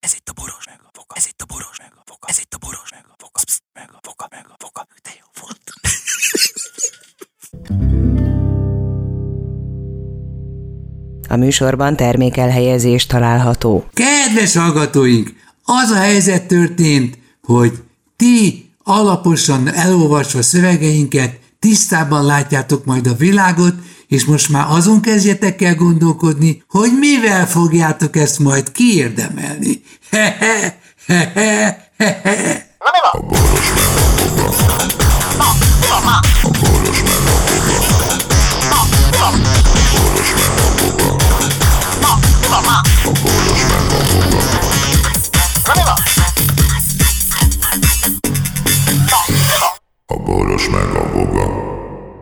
Ez itt a boros meg a foka. Ez itt a boros meg a foka. Ez itt a boros meg a foka. Psz, meg a foka, meg a foka. De jó volt. A műsorban termékelhelyezés található. Kedves hallgatóink, az a helyzet történt, hogy ti alaposan elolvasva szövegeinket tisztában látjátok majd a világot, és most már azon kezdjetek el gondolkodni, hogy mivel fogjátok ezt majd kiérdemelni. He-he, he-he, he-he. A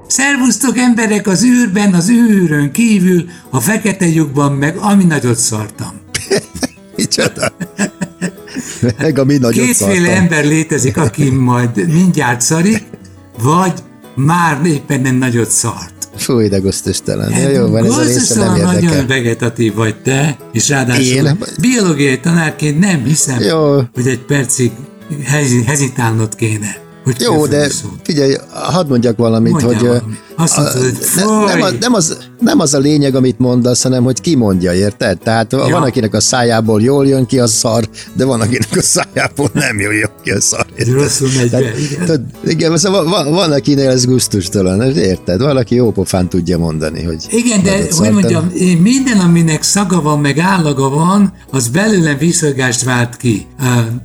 Szervusztok emberek az űrben, az űrön kívül, a fekete lyukban, meg ami nagyot szartam. Micsoda? Meg a mi nagyot Kétféle szartam. ember létezik, aki majd mindjárt szarik, vagy már éppen nem nagyot szart. Fúj, de gusztustalan. Ja, jó van, ez a része nem nagyon vegetatív vagy te, és ráadásul Én? biológiai tanárként nem hiszem, Jó. hogy egy percig hezi- hezitálnod kéne. Hogy Jó, de szót. figyelj, hadd mondjak valamit, Mondjál hogy... valamit. Azt mondtad, hogy ne, nem, a, nem, az, nem az a lényeg, amit mondasz, hanem hogy ki mondja, érted? Tehát ja. van, akinek a szájából jól jön ki a szar, de van, akinek a szájából nem jól jön ki a szar. érted? Rosszul megy be, Tehát, igen. tudod, igen, szóval van, van, akinél ez gusztustalan, érted? Valaki jó pofán tudja mondani, hogy... Igen, de hogy szartam. mondjam, minden, aminek szaga van, meg állaga van, az belőlem viszolgást vált ki.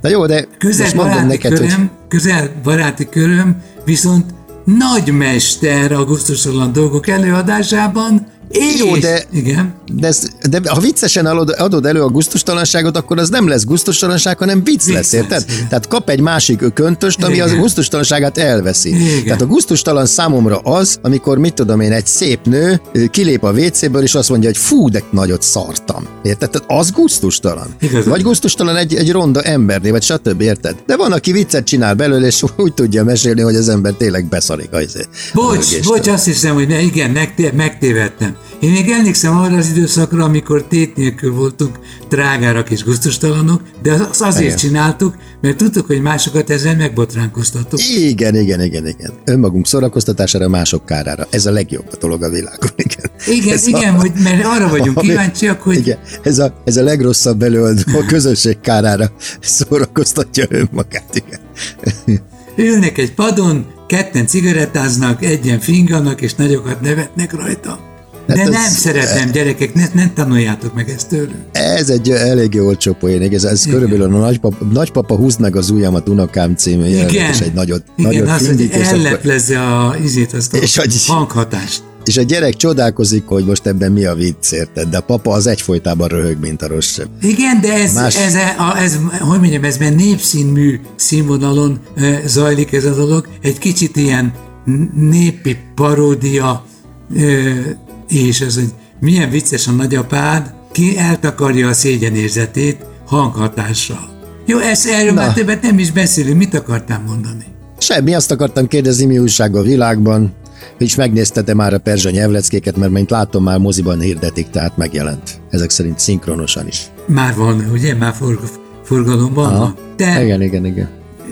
Na jó, de közel most mondom neked, köröm, hogy... közel baráti köröm, viszont nagymester a gusztustalan dolgok előadásában, és, Jó, de- igen, De, ez, de ha viccesen adod, adod elő a gusztustalanságot, akkor az nem lesz gusztustalanság, hanem vicc, Vicc lesz, érted? igen. Tehát kap egy másik köntöst, ami Igen. az gusztustalanságát elveszi. Igen. Tehát a gusztustalan számomra az, amikor mit tudom én, egy szép nő kilép a WC-ből, és azt mondja, hogy fú, de nagyot szartam. Érted? Tehát az gusztustalan. Igazad. Vagy gusztustalan egy, egy ronda emberné, vagy stb. Érted? De van, aki viccet csinál belőle, és úgy tudja mesélni, hogy az ember tényleg beszarik. Az, Bocs, bocs, azt hiszem, hogy ne, igen, megté- megtévedtem. Én még emlékszem arra az időszakra, amikor tét nélkül voltunk drágárak és guztustalanok, de az azért Igen. csináltuk, mert tudtuk, hogy másokat ezzel megbotránkoztatok. Igen, igen, igen, igen. Önmagunk szórakoztatására, mások kárára. Ez a legjobb a dolog a világon. Igen, Igen, Ez igen, hogy, mert arra vagyunk ami- kíváncsiak, hogy Igen, ez a, ez a legrosszabb előadó a közönség kárára szórakoztatja önmagát. Igen. ülnek egy padon, ketten cigarettáznak, egyen finganak, és nagyokat nevetnek rajta. De Hát ez- nem szeretem, gyerekek, ne, ne tanuljátok meg ezt tőlünk. Ez egy elég jó olcsó poén, ez, ez körülbelül a nagypapa, nagypapa húzd meg az ujjamat unokám című Igen, és egy nagyot, igen nagyot az, hogy findít, és, akkor, elleplezze a, izét, azt a És hogy- hanghatást. és a gyerek csodálkozik, hogy most ebben mi a vicc, érted? De a papa az egyfolytában röhög, mint a rossz sem. Igen, de ez, Más- ez, a, ez, hogy mondjam, ez már népszínmű színvonalon e, zajlik ez a dolog. Egy kicsit ilyen népi paródia, e, és ez, hogy milyen vicces a nagyapád, ki eltakarja a szégyenérzetét hanghatással. Jó, ez, erről Na. már többet nem is beszélünk. Mit akartál mondani? Semmi, azt akartam kérdezni, mi újság a világban, és megnézte már a perzsa nyelvleckéket, mert mint látom, már moziban hirdetik, tehát megjelent. Ezek szerint szinkronosan is. Már van, ugye? Már forg, forgalomban van. De Igen, igen, igen.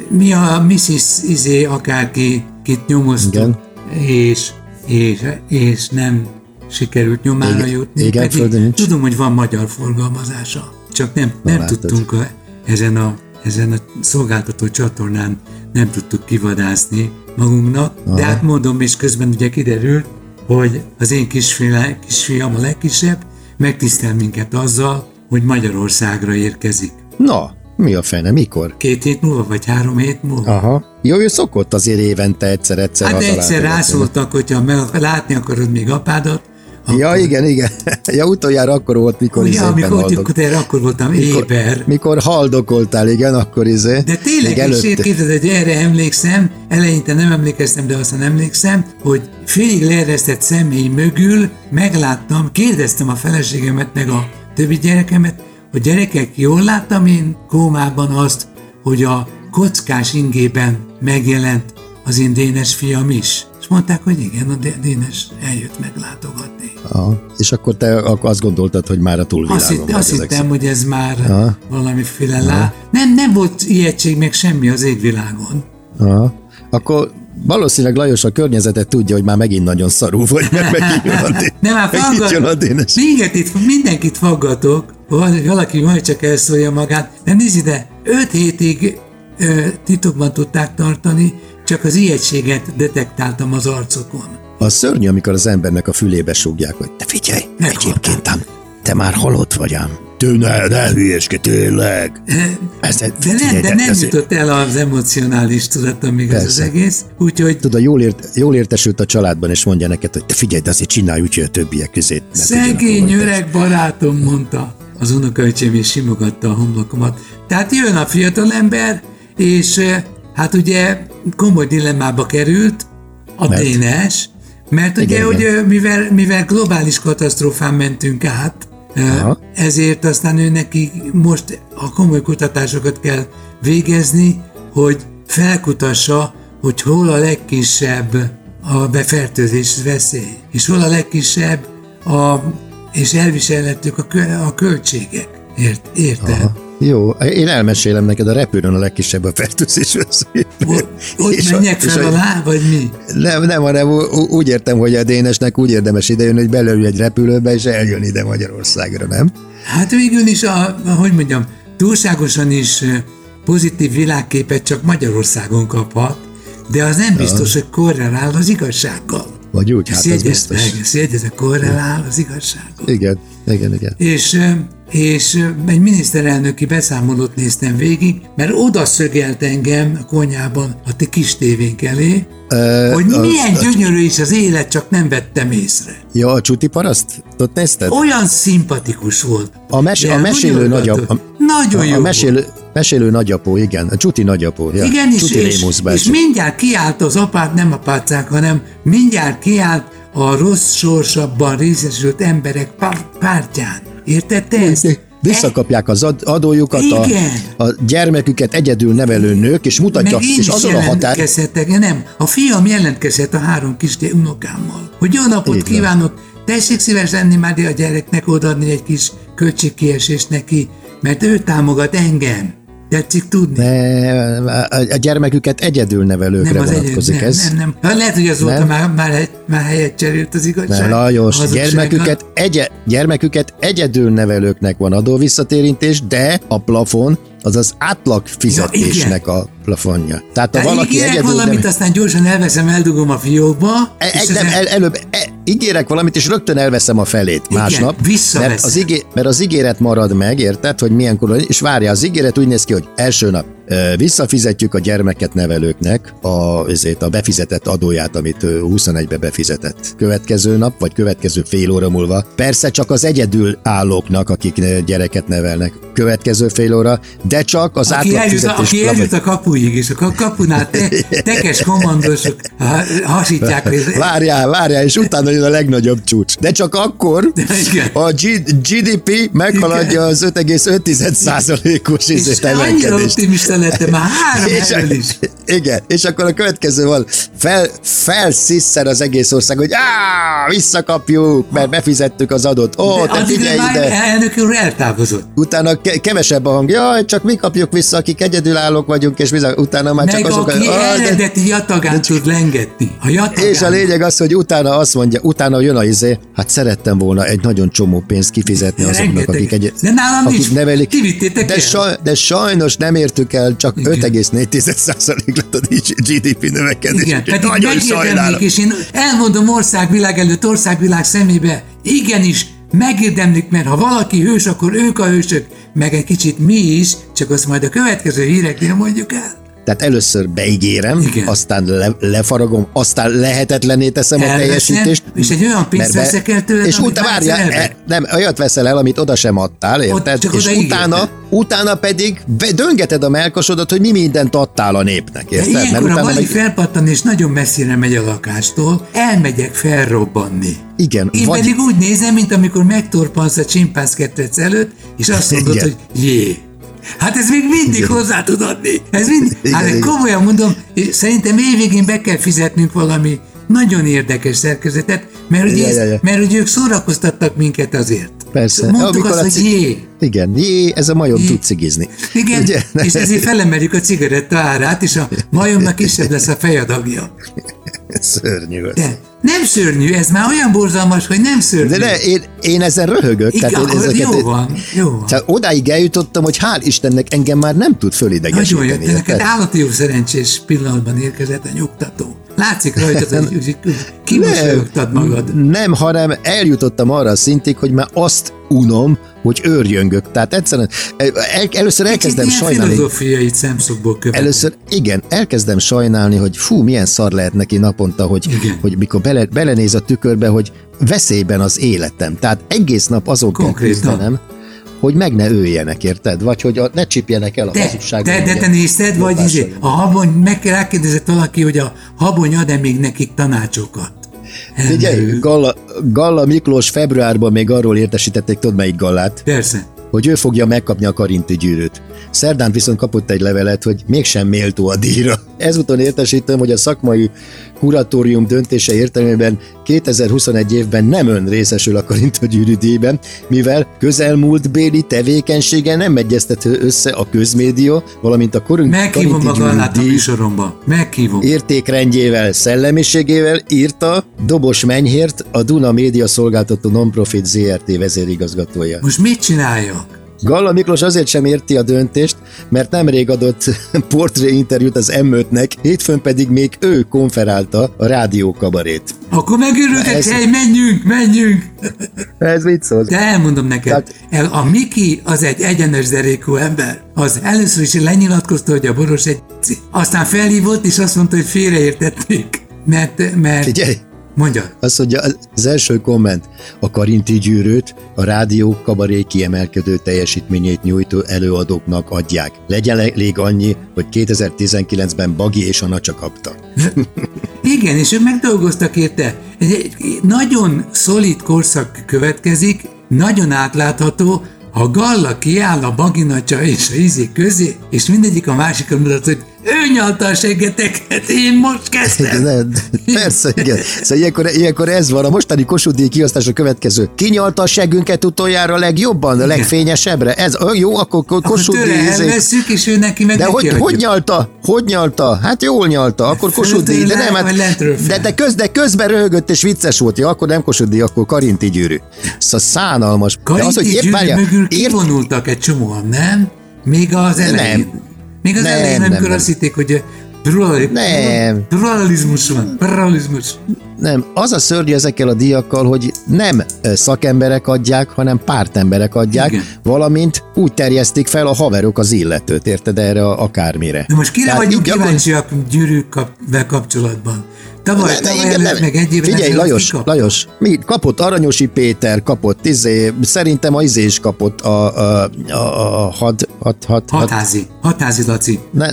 mi a Mrs. Izé akárki kit nyomoztuk, Igen. és, és, és nem sikerült nyomára Igen, jutni. igen, pedig tudom, hogy van magyar forgalmazása, csak nem, nem tudtunk a, ezen, a, ezen a szolgáltató csatornán nem tudtuk kivadászni magunknak, Aha. de hát mondom, és közben ugye kiderült, hogy az én kisfiam, kisfiam a legkisebb megtisztel minket azzal, hogy Magyarországra érkezik. Na, mi a fene, mikor? Két hét múlva, vagy három hét múlva? Aha. Jó, ő szokott azért évente egyszer-egyszer Hát egyszer rászóltak, hogyha meg látni akarod még apádat, Ja, igen, igen. Ja, utoljára akkor volt, mikor ugye, izében amikor haldok. akkor, akkor voltam éber. Mikor haldokoltál, igen, akkor izé. De tényleg, Még és előtte. képzeld, hogy erre emlékszem, eleinte nem emlékeztem, de aztán emlékszem, hogy félig leeresztett személy mögül megláttam, kérdeztem a feleségemet, meg a többi gyerekemet, hogy gyerekek, jól láttam én kómában azt, hogy a kockás ingében megjelent az én dénes fiam is. És mondták, hogy igen, a Dé- Dénes eljött meglátogatni. Aha. És akkor te azt gondoltad, hogy már a túlvilágon Azt, vagy azt hittem, hogy ez már Aha. valamiféle lá... Nem, nem volt ijegység meg semmi az égvilágon. Aha. Akkor valószínűleg Lajos a környezetet tudja, hogy már megint nagyon szarú vagy, mert megint jön a Dénes. Nem, már megint jön a Dénes. minket itt, mindenkit faggatok, Val- valaki majd csak elszólja magát. De nézd ide, öt hétig ö, titokban tudták tartani, csak az ijegységet detektáltam az arcokon. A szörnyű, amikor az embernek a fülébe súgják, hogy te figyelj, egyébként ám, te már halott vagy ám. Te ne, ne hülyeskedj, tényleg. Ez, De nem, de nem jutott el az emocionális tudatom még ez az egész, úgyhogy Tudod, jól, ért, jól értesült a családban, és mondja neked, hogy te figyelj, de azért csinálj úgy, hogy a többiek közé. Szegény öreg barátom, mondta. Az unokaöcsém is simogatta a homlokomat. Tehát jön a fiatalember, és eh, hát ugye komoly dilemmába került a Mert? Dénes, mert ugye, Igen, hogy igen. mivel, mivel globális katasztrófán mentünk át, Aha. ezért aztán ő neki most a komoly kutatásokat kell végezni, hogy felkutassa, hogy hol a legkisebb a befertőzés veszély, és hol a legkisebb a, és elviselhetők a, kö, a költségek. Ért, érted? Aha. Jó, én elmesélem neked, a repülőn a legkisebb a fertőzés veszély. Ott, menjek fel a- alá, vagy mi? Nem, nem, hanem úgy értem, hogy a Dénesnek úgy érdemes idejönni, hogy belőle egy repülőbe, és eljön ide Magyarországra, nem? Hát végül is, a, hogy mondjam, túlságosan is pozitív világképet csak Magyarországon kaphat, de az nem biztos, hogy korrelál az igazsággal. Vagy úgy, hát Ezt az jegyezd biztos. meg, ezt korrelál az igazsággal. Igen, igen, igen. És, és egy miniszterelnöki beszámolót néztem végig, mert oda szögelt engem a konyában a te kis tévénk elé, Ö, hogy a- milyen gyönyörű is az élet, csak nem vettem észre. Ja, a csuti paraszt? Ott nézted? Olyan szimpatikus volt. A, mes- a mesélő nagyapó. Nagyon a, jó a volt. mesélő, mesélő nagyapó, igen. A csuti nagyapó. Ja. Igen, és, csuti és, és bácsi. mindjárt kiállt az apát, nem apácák, hanem mindjárt kiállt a rossz sorsabban részesült emberek pár, pártján. Érted te ezt? Visszakapják az ad- adójukat, a, Igen. a gyermeküket egyedül nevelő nők, és mutatja, Meg én és azon a határ... nem, a fiam jelentkezhet a három kis unokámmal, hogy jó napot van. kívánok, tessék szíves lenni már a gyereknek odaadni egy kis költségkiesést neki, mert ő támogat engem. Tetszik tudni? Ne, a, gyermeküket egyedül nevelőkre nem az vonatkozik nem, ez. nem, nem. Ha Lehet, hogy az volt, Nem? már, már, már helyet cserélt az igazság. Ne, Lajos, gyermeküket, egye, gyermeküket egyedül nevelőknek van adóvisszatérintés, de a plafon az az átlag fizetésnek a plafonja. Tehát ha Tehát valaki ígérek egyedül valamit, nevel- aztán gyorsan elveszem, eldugom a fiókba, E- Egy, nem, el, előbb e, ígérek valamit, és rögtön elveszem a felét Igen, másnap. mert az, ígé, mert az ígéret marad meg, érted, hogy milyenkor, és várja, az ígéret úgy néz ki, hogy első nap visszafizetjük a gyermeket nevelőknek a, ezért a befizetett adóját, amit ö, 21-be befizetett. Következő nap, vagy következő fél óra múlva. Persze csak az egyedül állóknak, akik gyereket nevelnek. Következő fél óra, de csak az aki átlag eljut, aki eljut a kapuig, és a kapunál te, tekes kommandósok ha- hasítják. Várjál, várjál, és utána jön a legnagyobb csúcs. De csak akkor a GDP meghaladja az 5,5%-os És izét annyira optimista lettem, már három És, erről is. igen, és akkor a következő van, fel, felszisszer az egész ország, hogy á, visszakapjuk, mert befizettük az adót. Ó, De te figyelj ide! elnök úr eltávozott. Utána ke- kevesebb a hang, jaj, csak mi kapjuk vissza, akik egyedülállók vagyunk, és bizony, utána már csak Meg azok... aki Ah, de- eredeti jatagán tud lengetni. A jatagán. És a lényeg az, hogy utána azt mondja, utána jön a izé, hát szerettem volna egy nagyon csomó pénzt kifizetni azoknak, akik, egy, De nálam akik nincs. nevelik. Kivittétek de, saj, de sajnos nem értük el, csak Igen. 5,4% lett a GDP növekedés. Igen, pedig nagyon sajnálom. és én elmondom országvilág előtt, országvilág szemébe, igenis, megérdemlik, mert ha valaki hős, akkor ők a hősök, meg egy kicsit mi is, csak azt majd a következő híreknél mondjuk el. Tehát először beígérem, Igen. aztán le, lefaragom, aztán lehetetlené teszem a Elveszem, teljesítést. és egy olyan pénzt mert veszek el tőled, És utána egyszer e, nem, olyat veszel el, amit oda sem adtál, érted? csak és utána, utána pedig döngeted a melkasodat, hogy mi mindent adtál a népnek, De érted? ilyenkor a utána vali meg- felpattan, és nagyon messzire megy a lakástól, elmegyek felrobbanni. Igen, Én vagy- pedig úgy nézem, mint amikor megtorpansz a csimpánz előtt, és azt mondod, Igen. hogy jé. Hát ez még mindig Igen. hozzá tud adni. Ez mind, Igen, hát igen. komolyan mondom, szerintem évvégén be kell fizetnünk valami nagyon érdekes szerkezetet, mert, ugye, Ja, ez- ja, ja. mert ugye ők szórakoztattak minket azért. Persze. Mondtuk Amikor azt, a hogy jé. Igen, jé, ez a majom tud cigizni. Igen, Ugye? és ezért felemeljük a cigaretta árát, és a majomnak kisebb lesz a fejadagja. Szörnyű. De nem szörnyű, ez már olyan borzalmas, hogy nem szörnyű. De ne, én, én ezen röhögök. Igen, én akkor jó van, jó van. Tehát odáig eljutottam, hogy hál' Istennek engem már nem tud Nagyon fölidegesíteni. jó, te neked állati jó szerencsés pillanatban érkezett a nyugtató. Látszik rajtad, hogy kimosolyogtad magad. Nem, hanem eljutottam arra a szintig, hogy már azt unom, hogy őrjöngök. Tehát egyszerűen el, először elkezdem Kicsit sajnálni. filozófiai szemszögből követni. Először igen, elkezdem sajnálni, hogy fú, milyen szar lehet neki naponta, hogy, Igen. hogy mikor bele, belenéz a tükörbe, hogy veszélyben az életem. Tehát egész nap azon kell küzdenem, hogy meg ne öljenek, érted? Vagy hogy a, ne csipjenek el a Te, hazugságon. te, de te nézted, vagy izé, a habony, meg kell rákérdezett valaki, hogy a habony ad-e még nekik tanácsokat. Figyelj. Galla, Galla Miklós februárban még arról értesítették, tudod melyik Gallát, Persze. Hogy ő fogja megkapni a karinti gyűrűt. Szerdán viszont kapott egy levelet, hogy mégsem méltó a díjra. Ezúton értesítem, hogy a szakmai kuratórium döntése értelmében 2021 évben nem ön részesül a karinta gyűrű díjban, mivel közelmúlt béli tevékenysége nem egyeztető össze a közmédia, valamint a korunk Meghívom a Gallát a műsoromba. Meghívom. értékrendjével, szellemiségével írta Dobos Menyhért, a Duna Média Szolgáltató Nonprofit ZRT vezérigazgatója. Most mit csináljak? Galla Miklós azért sem érti a döntést, mert nemrég adott portré interjút az M5-nek, hétfőn pedig még ő konferálta a rádió kabarét. Akkor megőrültek, Ez- hely, menjünk, menjünk! Ez mit szól? De elmondom neked, Tehát- el, a Miki az egy egyenes derékú ember. Az először is lenyilatkozta, hogy a boros egy Aztán felhívott, és azt mondta, hogy félreértették. Mert, mert... Figyelj! Mondja. Azt mondja, az első komment, a Karinti gyűrűt a rádió kabaré kiemelkedő teljesítményét nyújtó előadóknak adják. Legyen elég annyi, hogy 2019-ben Bagi és a Nacsa kapta. Igen, és ők megdolgoztak érte. Egy, egy nagyon szolid korszak következik, nagyon átlátható, ha Galla kiáll a baginatja és a izé közé, és mindegyik a másikon mutat, hogy ő nyalta a seggeteket, én most kezdtem. De, persze, igen. Szóval ilyenkor, ilyenkor ez van. A mostani Kossuth díj kiosztás a következő. Kinyalta a seggünket utoljára legjobban, a legfényesebbre? Ez jó, akkor Ko- Akkor díj. izé- elveszük, és ő neki meg De hogy, nekiadjuk. hogy nyalta? Hogy nyalta? Hát jól nyalta, akkor Kossuth díj, de nem, hát, de, de, köz, de közben röhögött és vicces volt, ja, akkor nem Kossuth díj, akkor Karinti gyűrű. Szóval szánalmas. De Karinti az, hogy épp gyűrű várjál, mögül kivonultak egy csomóan, nem? Még az elején. Még az Nem, elején, amikor nem. azt hitték, hogy pluralizmus van. Pluralizmus. Nem, az a szörnyű ezekkel a díjakkal, hogy nem szakemberek adják, hanem pártemberek adják, Igen. valamint úgy terjesztik fel a haverok az illetőt, érted erre a, akármire. De most kire vagyunk gyakor- kíváncsiak gyűrűkkel kapcsolatban? Tavaly, Ne, tavaly igen, előtt, meg egy évvel Figyelj, Lajos, kikap- Lajos, mi kapott Aranyosi Péter, kapott izé, szerintem a izé is kapott a, a, a, a had, had, had, Hatázi. Hatázi, Laci. ne,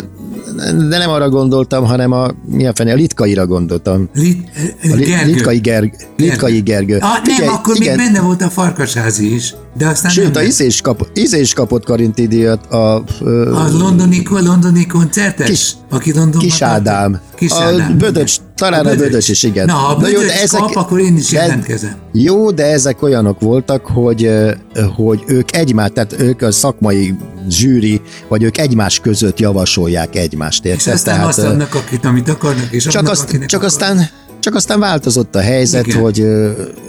de nem arra gondoltam, hanem a, mi a fene, a Litkaira gondoltam. Lit, A Gergő. Litkai, Gerg, Litkai Gergő. Ah, nem, Figyelj, akkor még benne volt a farkasházi is. De aztán Sőt, a nem lett. izé is, kap, izé is kapott Karinti díjat, a, ö, A londoni, londoni koncertes? Kis- aki Londonban Kis Ádám. Kis A Ádám. Bödöcs, talán a Bödöcs is, igen. Na, ha a Na jó, Bödöcs de ezek- kap, akkor én is jelentkezem. Jó, de ezek olyanok voltak, hogy, hogy ők egymás, tehát ők a szakmai zsűri, vagy ők egymás között javasolják egymást, És érted? aztán azt ö, adnak, akit, amit akarnak, és csak, adnak, azt, akinek csak akarnak. aztán csak aztán változott a helyzet, Igen. hogy,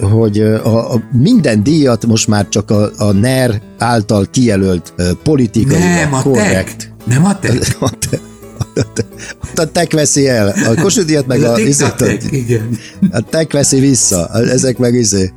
hogy a, a minden díjat most már csak a, a NER által kijelölt politikai Nem, a korrekt. tek. Nem a tek. A te- a te- a tek veszi el, a Kossuth meg a, a izét, tek, igen. a tek veszi vissza, A- ezek meg izé,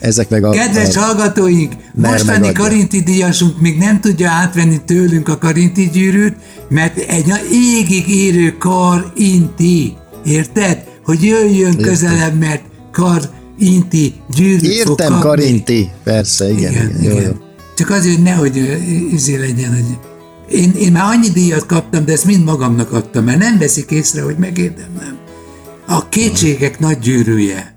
ezek meg a, Kedves a hallgatóink, mostani. Karinti díjasunk még nem tudja átvenni tőlünk a Karinti gyűrűt, mert egy na- égig érő Karinti. Érted? Hogy jöjjön közelebb, mert Karinti gyűrűt fog Értem. Karinti, persze, igen, Igen, igen, jó, igen. jó. Csak azért, hogy nehogy izé legyen, hogy én, én már annyi díjat kaptam, de ezt mind magamnak adtam, mert nem veszik észre, hogy megérdemlem. A kétségek nagy gyűrűje.